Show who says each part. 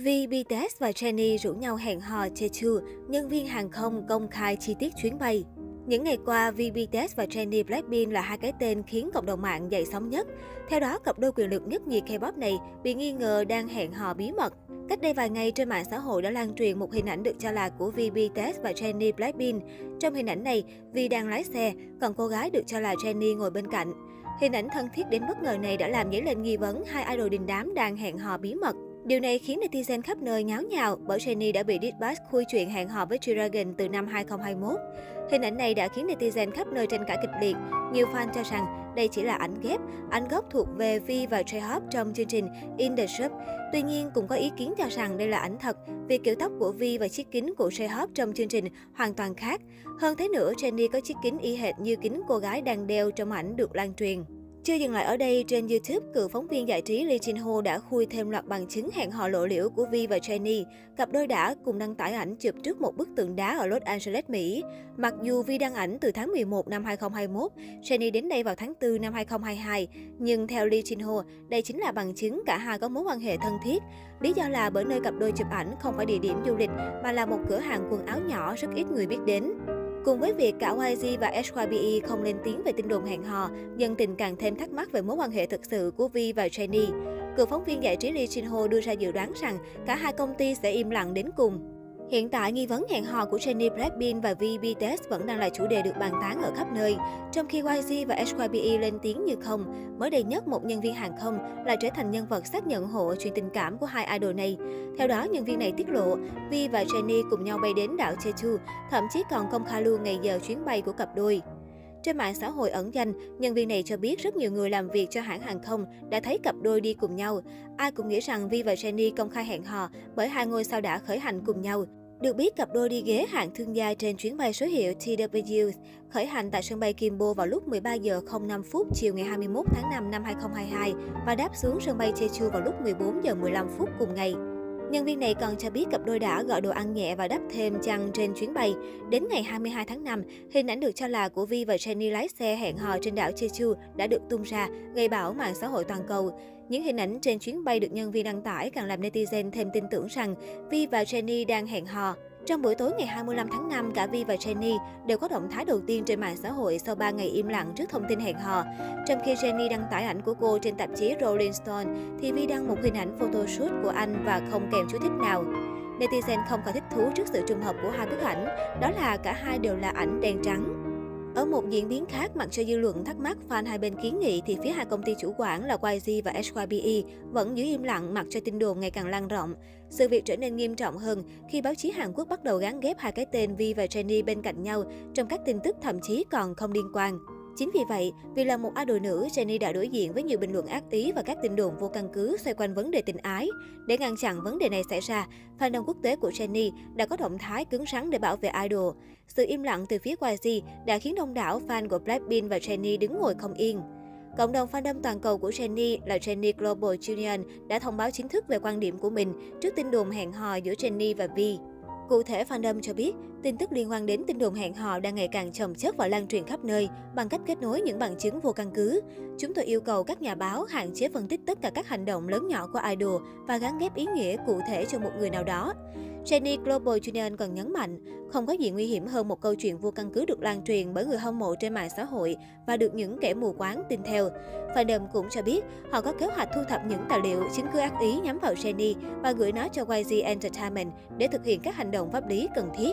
Speaker 1: Vì BTS và Jennie rủ nhau hẹn hò Jeju, nhân viên hàng không công khai chi tiết chuyến bay. Những ngày qua, vì BTS và Jennie Blackpink là hai cái tên khiến cộng đồng mạng dậy sóng nhất. Theo đó, cặp đôi quyền lực nhất nhì K-pop này bị nghi ngờ đang hẹn hò bí mật. Cách đây vài ngày, trên mạng xã hội đã lan truyền một hình ảnh được cho là của Vi BTS và Jennie Blackpink. Trong hình ảnh này, Vi đang lái xe, còn cô gái được cho là Jennie ngồi bên cạnh. Hình ảnh thân thiết đến bất ngờ này đã làm dấy lên nghi vấn hai idol đình đám đang hẹn hò bí mật. Điều này khiến netizen khắp nơi nháo nhào bởi Jennie đã bị Dispatch khui chuyện hẹn hò với Dragon từ năm 2021. Hình ảnh này đã khiến netizen khắp nơi tranh cãi kịch liệt. Nhiều fan cho rằng đây chỉ là ảnh ghép, ảnh gốc thuộc về Vi và J-Hope trong chương trình In The Shop. Tuy nhiên, cũng có ý kiến cho rằng đây là ảnh thật vì kiểu tóc của Vi và chiếc kính của J-Hope trong chương trình hoàn toàn khác. Hơn thế nữa, Jennie có chiếc kính y hệt như kính cô gái đang đeo trong ảnh được lan truyền. Chưa dừng lại ở đây, trên YouTube, cựu phóng viên giải trí Lee Jin Ho đã khui thêm loạt bằng chứng hẹn hò lộ liễu của Vi và Jennie. Cặp đôi đã cùng đăng tải ảnh chụp trước một bức tượng đá ở Los Angeles, Mỹ. Mặc dù Vi đăng ảnh từ tháng 11 năm 2021, Jennie đến đây vào tháng 4 năm 2022, nhưng theo Lee Jin Ho, đây chính là bằng chứng cả hai có mối quan hệ thân thiết. Lý do là bởi nơi cặp đôi chụp ảnh không phải địa điểm du lịch mà là một cửa hàng quần áo nhỏ rất ít người biết đến. Cùng với việc cả YG và SYBE không lên tiếng về tin đồn hẹn hò, dân tình càng thêm thắc mắc về mối quan hệ thực sự của Vi và Jennie. Cựu phóng viên giải trí Lee Jin Ho đưa ra dự đoán rằng cả hai công ty sẽ im lặng đến cùng. Hiện tại, nghi vấn hẹn hò của Jennie Blackpink và V BTS vẫn đang là chủ đề được bàn tán ở khắp nơi. Trong khi YG và SYBE lên tiếng như không, mới đây nhất một nhân viên hàng không lại trở thành nhân vật xác nhận hộ chuyện tình cảm của hai idol này. Theo đó, nhân viên này tiết lộ, V và Jennie cùng nhau bay đến đảo Jeju, thậm chí còn công khai luôn ngày giờ chuyến bay của cặp đôi. Trên mạng xã hội ẩn danh, nhân viên này cho biết rất nhiều người làm việc cho hãng hàng không đã thấy cặp đôi đi cùng nhau. Ai cũng nghĩ rằng Vi và Jenny công khai hẹn hò bởi hai ngôi sao đã khởi hành cùng nhau. Được biết, cặp đôi đi ghế hạng thương gia trên chuyến bay số hiệu TW khởi hành tại sân bay Kimbo vào lúc 13 giờ 05 phút chiều ngày 21 tháng 5 năm 2022 và đáp xuống sân bay Jeju vào lúc 14 giờ 15 phút cùng ngày. Nhân viên này còn cho biết cặp đôi đã gọi đồ ăn nhẹ và đắp thêm chăn trên chuyến bay. Đến ngày 22 tháng 5, hình ảnh được cho là của Vi và Jenny lái xe hẹn hò trên đảo Jeju đã được tung ra, gây bão mạng xã hội toàn cầu. Những hình ảnh trên chuyến bay được nhân viên đăng tải càng làm netizen thêm tin tưởng rằng Vi và Jenny đang hẹn hò. Trong buổi tối ngày 25 tháng 5, cả Vi và Jenny đều có động thái đầu tiên trên mạng xã hội sau 3 ngày im lặng trước thông tin hẹn hò. Trong khi Jenny đăng tải ảnh của cô trên tạp chí Rolling Stone, thì Vi đăng một hình ảnh photoshoot của anh và không kèm chú thích nào. Netizen không khỏi thích thú trước sự trùng hợp của hai bức ảnh, đó là cả hai đều là ảnh đen trắng. Ở một diễn biến khác, mặc cho dư luận thắc mắc fan hai bên kiến nghị thì phía hai công ty chủ quản là YG và SYBE vẫn giữ im lặng mặc cho tin đồn ngày càng lan rộng. Sự việc trở nên nghiêm trọng hơn khi báo chí Hàn Quốc bắt đầu gắn ghép hai cái tên Vi và Jennie bên cạnh nhau trong các tin tức thậm chí còn không liên quan. Chính vì vậy, vì là một idol nữ, Jennie đã đối diện với nhiều bình luận ác ý và các tin đồn vô căn cứ xoay quanh vấn đề tình ái. Để ngăn chặn vấn đề này xảy ra, fan fandom quốc tế của Jennie đã có động thái cứng rắn để bảo vệ idol. Sự im lặng từ phía YG đã khiến đông đảo fan của Blackpink và Jennie đứng ngồi không yên. Cộng đồng fandom toàn cầu của Jennie là Jennie Global Union đã thông báo chính thức về quan điểm của mình trước tin đồn hẹn hò giữa Jennie và V. Cụ thể, fandom cho biết, tin tức liên quan đến tin đồn hẹn hò đang ngày càng chồng chất và lan truyền khắp nơi bằng cách kết nối những bằng chứng vô căn cứ. Chúng tôi yêu cầu các nhà báo hạn chế phân tích tất cả các hành động lớn nhỏ của idol và gắn ghép ý nghĩa cụ thể cho một người nào đó. Jenny Global Union còn nhấn mạnh, không có gì nguy hiểm hơn một câu chuyện vô căn cứ được lan truyền bởi người hâm mộ trên mạng xã hội và được những kẻ mù quáng tin theo. Fandom cũng cho biết, họ có kế hoạch thu thập những tài liệu, chứng cứ ác ý nhắm vào Jenny và gửi nó cho YG Entertainment để thực hiện các hành động pháp lý cần thiết.